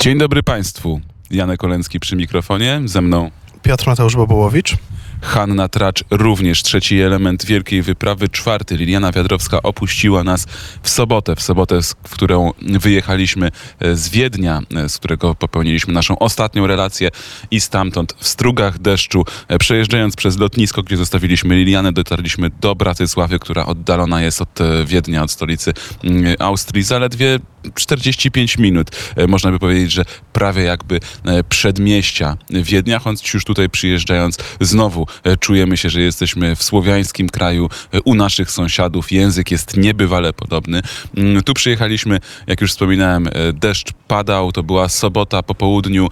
Dzień dobry Państwu. Janek Oleński przy mikrofonie, ze mną Piotr Mateusz Bobołowicz. Hanna Tracz, również trzeci element wielkiej wyprawy, czwarty. Liliana Wiadrowska opuściła nas w sobotę, w sobotę, z- którą wyjechaliśmy e, z Wiednia, e, z którego popełniliśmy naszą ostatnią relację i stamtąd w strugach deszczu, e, przejeżdżając przez lotnisko, gdzie zostawiliśmy Lilianę, dotarliśmy do Bratysławy, która oddalona jest od Wiednia, od stolicy mm, Austrii, zaledwie 45 minut. Można by powiedzieć, że prawie jakby przedmieścia Wiednia, choć już tutaj przyjeżdżając znowu czujemy się, że jesteśmy w słowiańskim kraju, e, u naszych sąsiadów. Język jest niebywale podobny. Mm, Tu przyjechaliśmy, jak już wspominałem, e, deszcz padał, to była sobota po południu.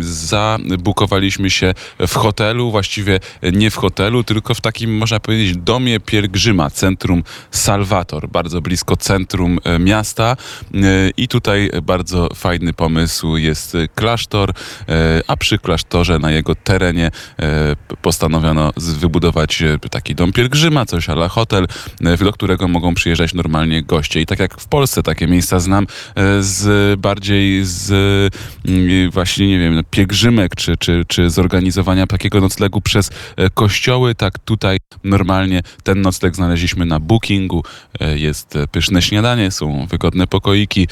Zabukowaliśmy się w hotelu, właściwie nie w hotelu, tylko w takim, można powiedzieć, domie pielgrzyma, centrum Salvator, bardzo blisko centrum e, miasta. E, I tutaj bardzo fajny pomysł jest e, klasztor, e, a przy klasztorze na jego terenie e, postanowiono wybudować e, taki dom pielgrzyma, coś ala hotel, e, do którego mogą przyjeżdżać normalnie goście. I tak jak w Polsce takie miejsca znam e, z bardziej z mm, właśnie, nie wiem, pielgrzymek, czy, czy, czy zorganizowania takiego noclegu przez kościoły, tak tutaj normalnie ten nocleg znaleźliśmy na bookingu. Jest pyszne śniadanie, są wygodne pokoiki.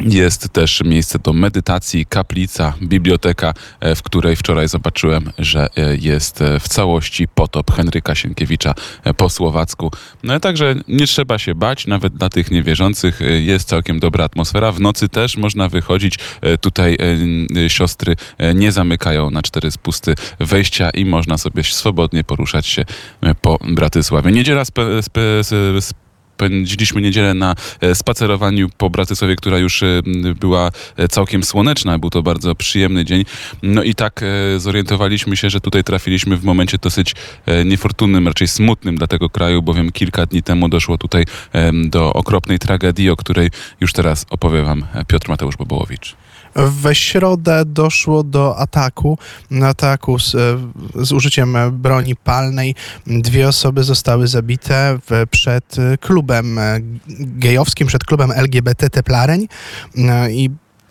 Jest też miejsce do medytacji, kaplica, biblioteka, e, w której wczoraj zobaczyłem, że e, jest e, w całości potop Henryka Sienkiewicza po słowacku. No także nie trzeba się bać, nawet dla tych niewierzących jest całkiem dobra atmosfera. W nocy też można wychodzić. Tutaj siostry nie zamykają na cztery spusty wejścia i można sobie swobodnie poruszać się po Bratysławie. Niedziela spe, spe, spe, Spędziliśmy niedzielę na e, spacerowaniu po Bratysławie, która już e, była e, całkiem słoneczna. Był to bardzo przyjemny dzień. No i tak zorientowaliśmy się, że tutaj trafiliśmy w momencie dosyć niefortunnym, raczej smutnym dla tego kraju, bowiem kilka dni temu doszło tutaj do okropnej tragedii, o której już teraz opowie wam Piotr Mateusz Bobołowicz. We środę doszło do ataku, ataku z, e, z użyciem broni palnej. Dwie osoby zostały zabite przed klubem e, gejowskim, przed klubem LGBT Teplareń E, i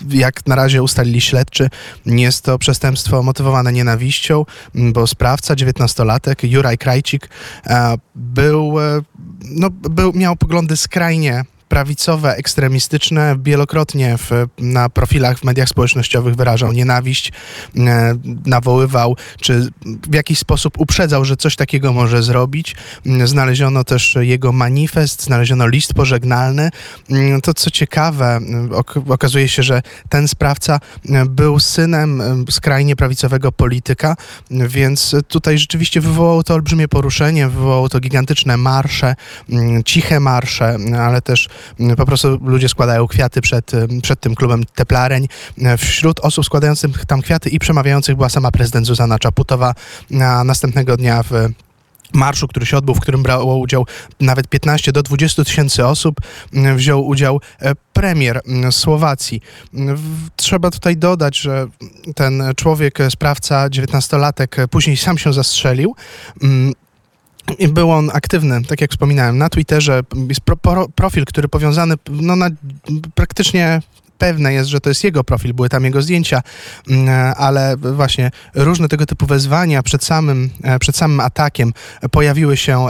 jak na razie ustalili śledczy, jest to przestępstwo motywowane nienawiścią, bo sprawca, 19-latek, Juraj Krajcik, był, no, był, miał poglądy skrajnie prawicowe, ekstremistyczne, wielokrotnie w, na profilach w mediach społecznościowych wyrażał nienawiść, e, nawoływał, czy w jakiś sposób uprzedzał, że coś takiego może zrobić. Mm, Znaleziono też jego manifest, znaleziono list pożegnalny. Mm, To co ciekawe, mm, ok- okazuje się, że ten sprawca mm, był synem mm, skrajnie prawicowego polityka, więc tutaj rzeczywiście wywołało to olbrzymie poruszenie, wywołało to gigantyczne marsze, ciche marsze, ale też po prostu ludzie składają kwiaty przed, mm, przed tym klubem Teplareń. E, Wśród osób składających tam kwiaty i przemawiających była sama prezydent Zuzana Czaputowa. A następnego dnia w marszu, który się odbył, w którym brało udział nawet 15 do 20 tysięcy osób, wziął udział e, premier Słowacji. Trzeba tutaj dodać, że ten człowiek, e, sprawca, 19-latek, e, później sam się zastrzelił. Był on aktywny, tak jak wspominałem, na Twitterze. Jest pro, pro, profil, który powiązany, no na, praktycznie pewne jest, że to jest jego profil, były tam jego zdjęcia, mm, ale właśnie różne tego typu wezwania przed samym, e, przed samym atakiem pojawiły się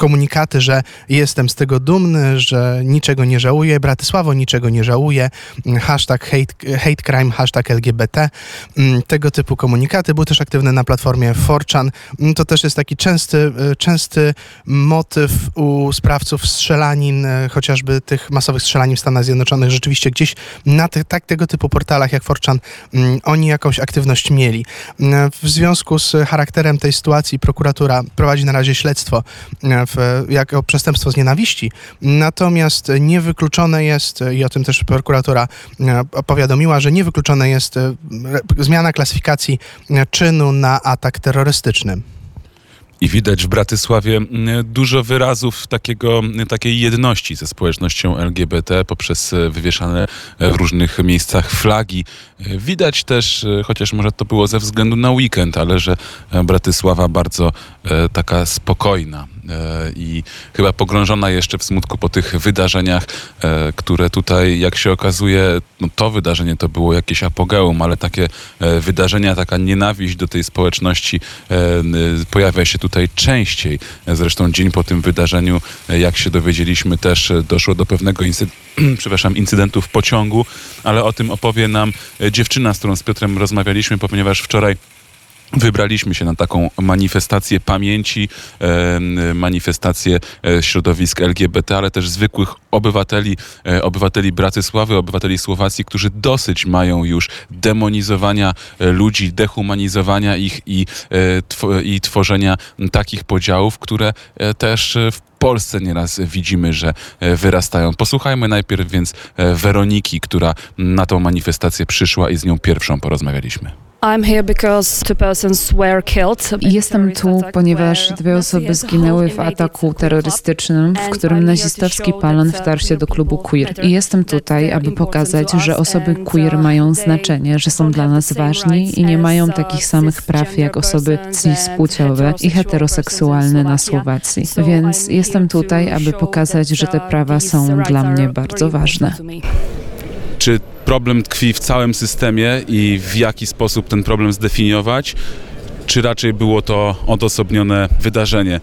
komunikaty, że jestem z tego dumny, że niczego nie żałuję, Bratysławo niczego nie żałuje, mm, hashtag hate, hate crime, hashtag LGBT, mm, tego typu komunikaty. Był też aktywny na platformie 4chan. Mm, To też jest taki częsty, e, częsty motyw u sprawców strzelanin, e, chociażby tych masowych strzelanin w Stanach Zjednoczonych. Rzeczywiście gdzieś na tych, tak, tego typu portalach jak 4chan mm, oni jakąś aktywność mieli. W związku z charakterem tej sytuacji prokuratura prowadzi na razie śledztwo w, jako przestępstwo z nienawiści. Natomiast niewykluczone jest, i o tym też prokuratura e, powiadomiła, że niewykluczone jest e, zmiana klasyfikacji e, czynu na atak terrorystyczny. I widać w Bratysławie dużo wyrazów takiego, takiej jedności ze społecznością LGBT poprzez wywieszane w różnych miejscach flagi. Widać też, chociaż może to było ze względu na weekend, ale że Bratysława bardzo taka spokojna, i chyba pogrążona jeszcze w smutku po tych wydarzeniach, e, które tutaj, jak się okazuje, no to wydarzenie to było jakieś apogeum, ale takie e, wydarzenia, taka nienawiść do tej społeczności e, pojawia się tutaj częściej. E, Zresztą dzień po tym wydarzeniu, e, jak się dowiedzieliśmy, też e, doszło do pewnego incy- incydentu w pociągu, ale o tym opowie nam e, dziewczyna, z którą z Piotrem rozmawialiśmy, ponieważ wczoraj Wybraliśmy się na taką manifestację pamięci, manifestację e, środowisk LGBT, ale też zwykłych obywateli, e, obywateli Bratysławy, obywateli Słowacji, którzy dosyć mają już demonizowania e, ludzi, dehumanizowania ich i, i tworzenia takich podziałów, które też w Polsce nieraz widzimy, że wyrastają. Posłuchajmy najpierw więc Weroniki, która na tą manifestację przyszła i z nią pierwszą porozmawialiśmy. I'm here because two persons were killed. Jestem tu, ponieważ dwie osoby zginęły w ataku terrorystycznym, w którym nazistowski palon wtarł się do klubu queer. I jestem tutaj, aby pokazać, że osoby queer mają znaczenie, że są dla nas ważni i nie mają takich samych praw jak osoby cispłciowe i heteroseksualne na Słowacji. Więc jestem tutaj, aby pokazać, że te prawa są dla mnie bardzo ważne. Czy problem tkwi w całym systemie i w jaki sposób ten problem zdefiniować? Czy raczej było to odosobnione wydarzenie?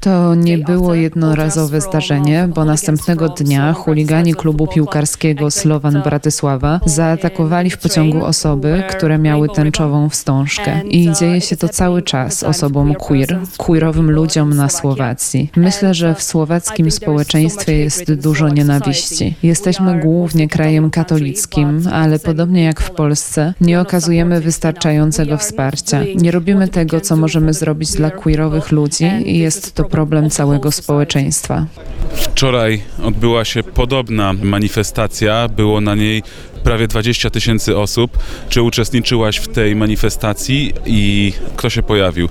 To nie było jednorazowe zdarzenie, bo następnego dnia chuligani klubu piłkarskiego Slovan Bratysława zaatakowali w pociągu osoby, które miały tęczową wstążkę. I dzieje się to cały czas osobom queer, queerowym ludziom na Słowacji. Myślę, że w słowackim społeczeństwie jest dużo nienawiści. Jesteśmy głównie krajem katolickim, ale podobnie jak w Polsce, nie okazujemy wystarczającego wsparcia. Nie robimy tego, co możemy zrobić dla queerowych ludzi i jest to problem całego społeczeństwa. Wczoraj odbyła się podobna manifestacja, było na niej prawie 20 tysięcy osób. Czy uczestniczyłaś w tej manifestacji i kto się pojawił?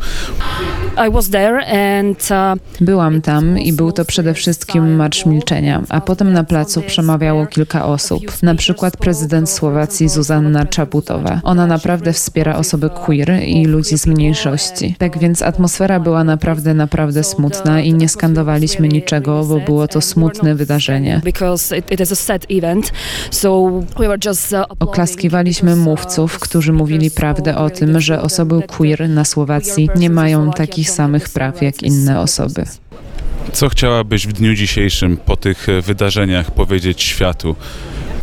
I was there and uh, Byłam tam i był to przede wszystkim Marsz Milczenia, a potem na placu przemawiało kilka osób, na przykład prezydent Słowacji Zuzanna Czaputowa. Ona naprawdę wspiera osoby queer i ludzi z mniejszości. Tak więc atmosfera była naprawdę, naprawdę smutna i nie skandowaliśmy niczego, bo było to smutne wydarzenie. because it, is a sad event, so we were Oklaskiwaliśmy mówców, którzy mówili prawdę o tym, że osoby queer na Słowacji nie mają takich samych praw jak inne osoby. Co chciałabyś w dniu dzisiejszym po tych wydarzeniach powiedzieć światu?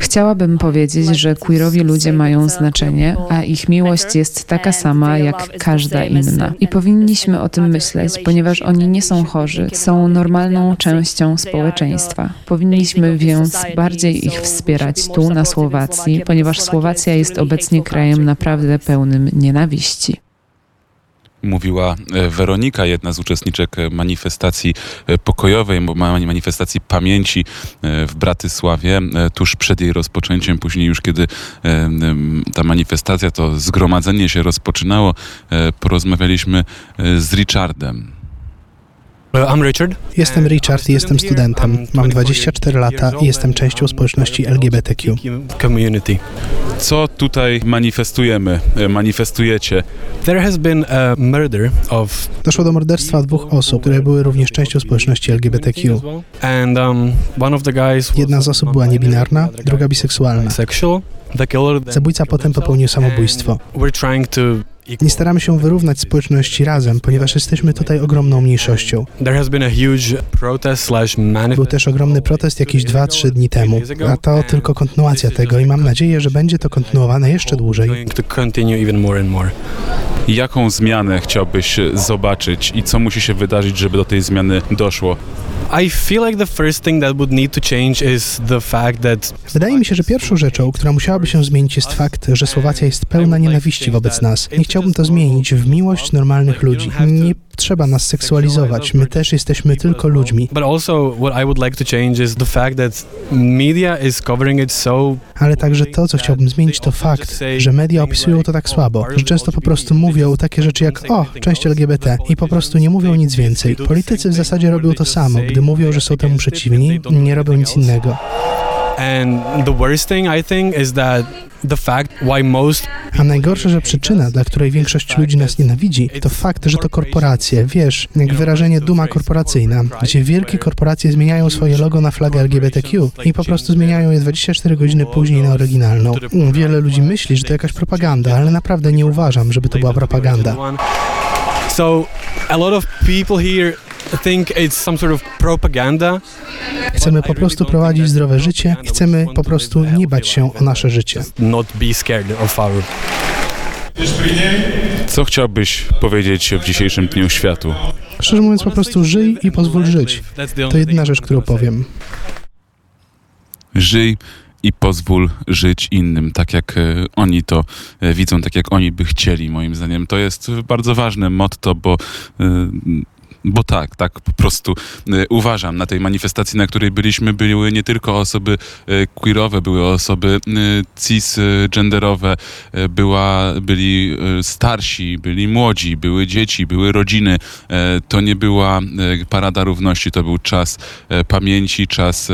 Chciałabym powiedzieć, że queerowi ludzie mają znaczenie, a ich miłość jest taka sama jak każda inna. I powinniśmy o tym myśleć, ponieważ oni nie są chorzy, są normalną częścią społeczeństwa. Powinniśmy więc bardziej ich wspierać tu na Słowacji, ponieważ Słowacja jest obecnie krajem naprawdę pełnym nienawiści. Mówiła e, Weronika, jedna z uczestniczek e, manifestacji e, pokojowej, manifestacji pamięci w Bratysławie, tuż przed jej rozpoczęciem, później już kiedy ta manifestacja, to zgromadzenie się rozpoczynało, porozmawialiśmy z Richardem. I'm Richard. Jestem Richard i jestem studentem. Mam 24 lata i jestem częścią społeczności LGBTQ. Community. Co tutaj manifestujemy, e, manifestujecie? There has been a murder of Doszło do morderstwa dwóch osób, które były również częścią społeczności LGBTQ. and um, one of the guys Jedna z osób była niebinarna, druga biseksualna. Zabójca potem popełnił samobójstwo. We're trying to Nie staramy się wyrównać społeczności razem, ponieważ jesteśmy tutaj ogromną mniejszością. Był też ogromny protest jakieś 2-3 dni temu, a to tylko kontynuacja tego i mam nadzieję, że będzie to kontynuowane jeszcze dłużej. Jaką zmianę chciałbyś zobaczyć i co musi się wydarzyć, żeby do tej zmiany doszło? I feel like the first thing that would need to change is the fact that Wydaje mi się, że pierwszą rzeczą, która musiałaby się zmienić jest fakt, że Słowacja jest pełna nienawiści wobec nas. Nie chciałbym to zmienić w miłość normalnych ludzi. Nie trzeba nas seksualizować, my też jesteśmy tylko ludźmi. But also, what I would like to change is the fact that media is covering it so. Ale także to, co chciałbym zmienić, to fakt, że media opisują to tak słabo, że często po prostu mówią takie rzeczy jak o, część LGBT i po prostu nie mówią nic więcej. Politycy w zasadzie robią to samo, gdy mówią, że są temu przeciwni, nie robią nic innego. A najgorsze, że przyczyna, dla której większość ludzi nas nienawidzi, to fakt, że to korporacje. Wiesz, jak wyrażenie duma korporacyjna, gdzie wielkie korporacje zmieniają swoje logo na flagę LGBTQ i po prostu zmieniają je 24 godziny później na oryginalną. Wiele ludzi myśli, że to jakaś propaganda, ale naprawdę nie uważam, żeby to była propaganda. So a lot of people here think it's some sort of propaganda. Chcemy po prostu prowadzić zdrowe życie i chcemy po prostu nie bać się o nasze życie. Not be scared of our Co chciałbyś powiedzieć w dzisiejszym Dniu Światu? Szczerze mówiąc, po prostu żyj i pozwól żyć. That's the To thing rzecz, którą powiem. Żyj i pozwól żyć innym, tak jak e, oni to e, widzą, tak jak oni by chcieli, moim zdaniem. To jest bardzo ważne motto, bo e, bo tak, tak po prostu e, uważam. Na tej manifestacji, na której byliśmy, były nie tylko osoby e, queerowe, były osoby e, cisgenderowe, była, byli starsi, byli młodzi, były dzieci, były rodziny. To nie była parada równości, to był czas pamięci, czas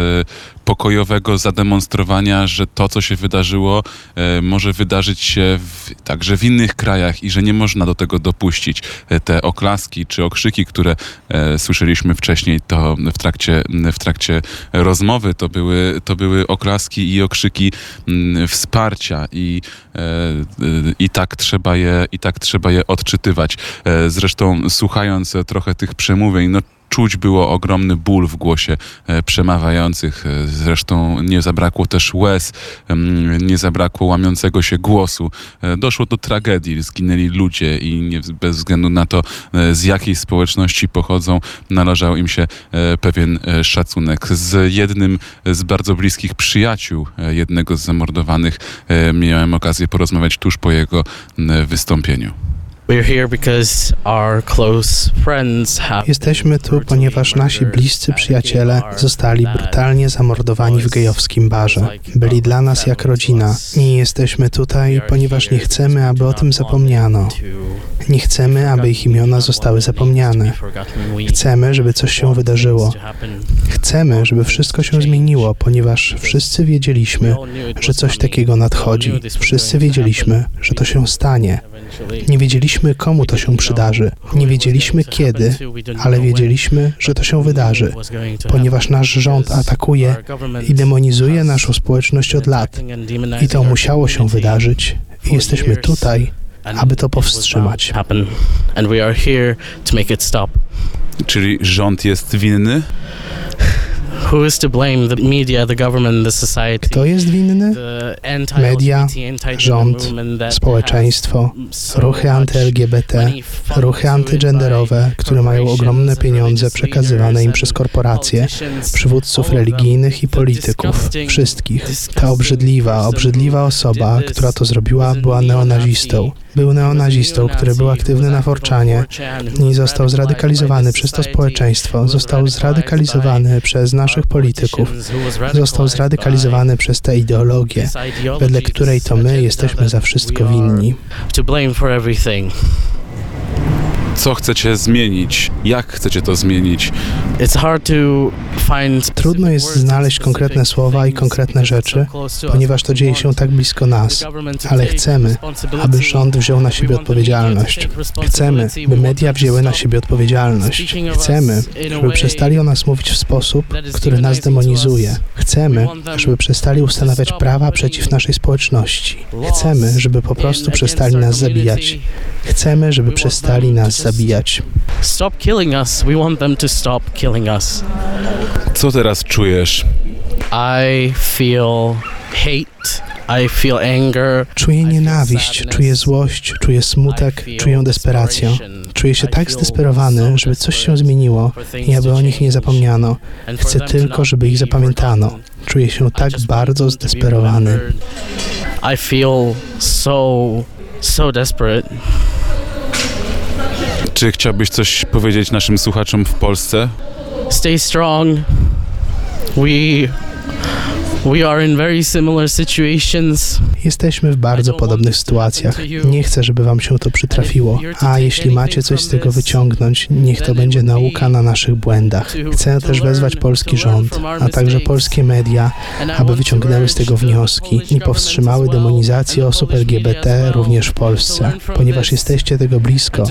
pokojowego zademonstrowania, że to, co się wydarzyło, e, może wydarzyć się w, także w innych krajach i że nie można do tego dopuścić. E, Te oklaski czy okrzyki, które e, słyszeliśmy wcześniej, to w trakcie, w trakcie rozmowy, to były, to były oklaski i okrzyki mm, wsparcia i, i, tak trzeba je, i tak trzeba je odczytywać. Zresztą słuchając trochę tych przemówień, no czuć było ogromny ból w głosie e, przemawiających. E, Zresztą nie zabrakło też łez, nie zabrakło łamiącego się głosu. E, Doszło do tragedii, zginęli ludzie i nie, bez względu na to, z jakiej społeczności pochodzą, należał im się pewien szacunek. Z jednym z bardzo bliskich przyjaciół jednego z zamordowanych miałem okazję porozmawiać tuż po jego wystąpieniu. We're here because our close friends have Jesteśmy tu, ponieważ nasi bliscy przyjaciele zostali brutalnie zamordowani w gejowskim barze. Byli dla nas jak rodzina i jesteśmy tutaj, ponieważ nie chcemy, aby o tym zapomniano. Nie chcemy, aby ich imiona zostały zapomniane. Chcemy, żeby coś się wydarzyło. Chcemy, żeby wszystko się zmieniło, ponieważ wszyscy wiedzieliśmy, że coś takiego nadchodzi. Wszyscy wiedzieliśmy, że to się stanie. Nie wiedzieliśmy, komu to się przydarzy. Nie wiedzieliśmy kiedy, ale wiedzieliśmy, że to się wydarzy, ponieważ nasz rząd atakuje i demonizuje naszą społeczność od lat. I to musiało się wydarzyć. I jesteśmy tutaj, aby to powstrzymać. Czyli rząd jest winny? Who is to blame? The media, the government, the society. Kto jest winny? Media, rząd, Społeczeństwo, ruchy anty-LGBT, ruchy antygenderowe, które mają ogromne pieniądze przekazywane im przez korporacje, przywódców religijnych i polityków, wszystkich. Ta obrzydliwa, obrzydliwa osoba, która to zrobiła, była neonazistą. neo-Nazi. Był neonazistą, który był aktywny na Forczanie i został zradykalizowany przez to społeczeństwo, został zradykalizowany przez naszych polityków, został zradykalizowany przez tę ideologię, wedle której to my jesteśmy za wszystko winni. Co chcecie zmienić? Jak chcecie to zmienić? It's hard to find Trudno jest znaleźć konkretne słowa i konkretne rzeczy, ponieważ to dzieje się tak blisko nas. Ale chcemy, aby rząd wziął na siebie odpowiedzialność. Chcemy, by media wzięły na siebie odpowiedzialność. Chcemy, żeby przestali o nas mówić w sposób, który nas demonizuje. Chcemy, żeby przestali ustanawiać prawa przeciw naszej społeczności. Chcemy, żeby po prostu przestali nas zabijać. Chcemy, żeby przestali nas zabijać. Stop killing us. We want them to stop killing us. Co teraz czujesz? I feel hate. I feel anger. Czuję nienawiść, czuję złość, czuję smutek, czuję desperację. Czuję się tak zdesperowany, żeby coś się zmieniło i aby o nich nie zapomniano. Chcę tylko, żeby ich zapamiętano. Czuję się tak bardzo zdesperowany. I feel so, so desperate. Czy chciałbyś coś powiedzieć naszym słuchaczom w Polsce? Stay strong. We, we are in very similar situations. Jesteśmy w bardzo podobnych sytuacjach. Nie chcę, żeby wam się to przytrafiło. A jeśli macie coś z tego wyciągnąć, niech to będzie nauka na naszych błędach. Chcę też wezwać polski rząd, a także polskie media, aby wyciągnęły z tego wnioski i powstrzymały demonizację osób LGBT również w Polsce, ponieważ jesteście tego blisko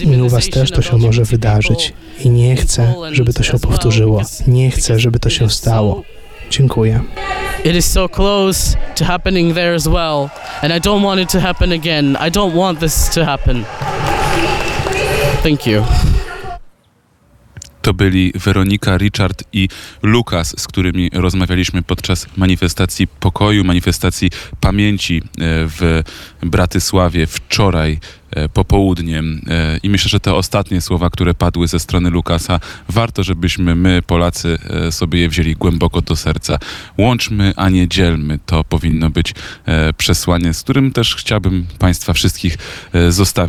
i u was też to się może wydarzyć. I nie chcę, żeby to się powtórzyło. Nie chcę, żeby to się stało. Dziękuję. It is so close to happening there as well, and I don't want it to happen again. I don't want this to happen. Thank you. To byli Weronika, Richard i Lukas, z którymi rozmawialiśmy podczas manifestacji pokoju, manifestacji pamięci e, w Bratysławie wczoraj popołudniem. E, I myślę, że te ostatnie słowa, które padły ze strony Lukasa, warto, żebyśmy my, Polacy, e, sobie je wzięli głęboko do serca. Łączmy, a nie dzielmy. To powinno być e, przesłanie, z którym też chciałbym Państwa wszystkich e, zostawić.